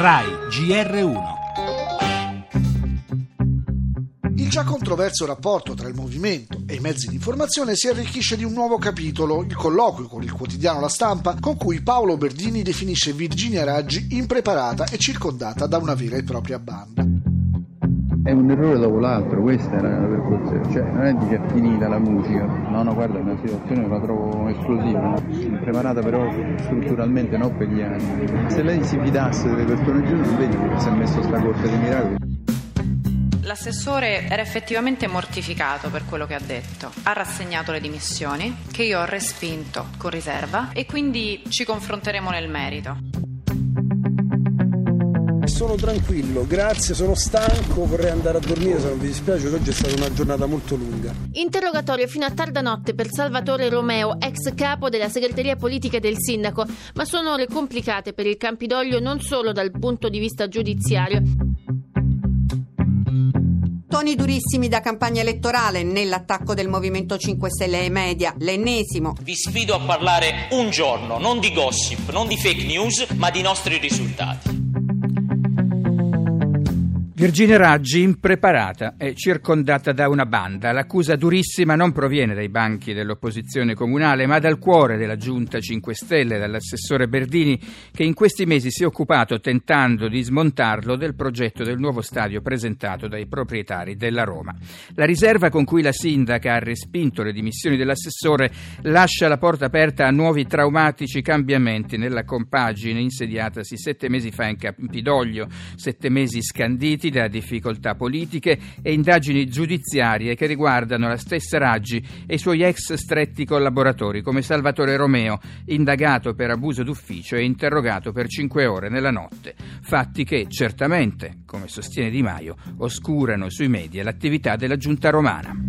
RAI GR1 Il già controverso rapporto tra il movimento e i mezzi di informazione si arricchisce di un nuovo capitolo, il colloquio con il quotidiano La Stampa, con cui Paolo Berdini definisce Virginia Raggi impreparata e circondata da una vera e propria banda. È un errore dopo l'altro, questa era la percezione, cioè non è di che è finita la musica, no no guarda è una situazione la trovo esplosiva, impreparata però strutturalmente non per gli anni. Se lei si fidasse delle persone giuste, vedi che si è messo sta corte di miracoli. L'assessore era effettivamente mortificato per quello che ha detto. Ha rassegnato le dimissioni, che io ho respinto con riserva, e quindi ci confronteremo nel merito. Sono tranquillo, grazie, sono stanco, vorrei andare a dormire se non vi dispiace, oggi è stata una giornata molto lunga. Interrogatorio fino a tarda notte per Salvatore Romeo, ex capo della segreteria politica del sindaco, ma sono ore complicate per il Campidoglio non solo dal punto di vista giudiziario. Toni durissimi da campagna elettorale nell'attacco del Movimento 5 Stelle ai media, l'ennesimo. Vi sfido a parlare un giorno, non di gossip, non di fake news, ma di nostri risultati. Virginia Raggi, impreparata e circondata da una banda. L'accusa durissima non proviene dai banchi dell'opposizione comunale, ma dal cuore della Giunta 5 Stelle, dall'assessore Berdini, che in questi mesi si è occupato, tentando di smontarlo, del progetto del nuovo stadio presentato dai proprietari della Roma. La riserva con cui la sindaca ha respinto le dimissioni dell'assessore lascia la porta aperta a nuovi traumatici cambiamenti nella compagine insediatasi sette mesi fa in Campidoglio, sette mesi scanditi da difficoltà politiche e indagini giudiziarie che riguardano la stessa Raggi e i suoi ex stretti collaboratori come Salvatore Romeo, indagato per abuso d'ufficio e interrogato per cinque ore nella notte. Fatti che certamente, come sostiene Di Maio, oscurano sui media l'attività della giunta romana.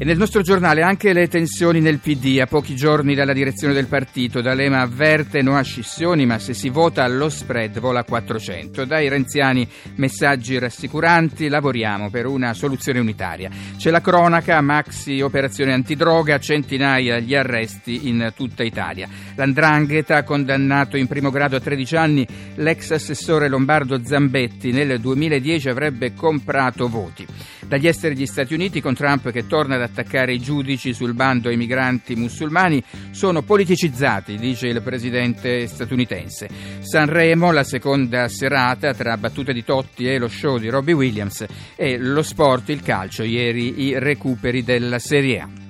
E nel nostro giornale anche le tensioni nel PD a pochi giorni dalla direzione del partito. D'Alema avverte no a scissioni, ma se si vota lo spread vola a 400. Dai renziani messaggi rassicuranti, lavoriamo per una soluzione unitaria. C'è la cronaca, maxi operazione antidroga, centinaia gli arresti in tutta Italia. L'Andrangheta ha condannato in primo grado a 13 anni l'ex assessore lombardo Zambetti. Nel 2010 avrebbe comprato voti. Dagli esteri degli Stati Uniti con Trump che torna ad attaccare i giudici sul bando ai migranti musulmani sono politicizzati, dice il presidente statunitense. Sanremo, la seconda serata tra battute di Totti e lo show di Robbie Williams e lo sport, il calcio, ieri i recuperi della Serie A.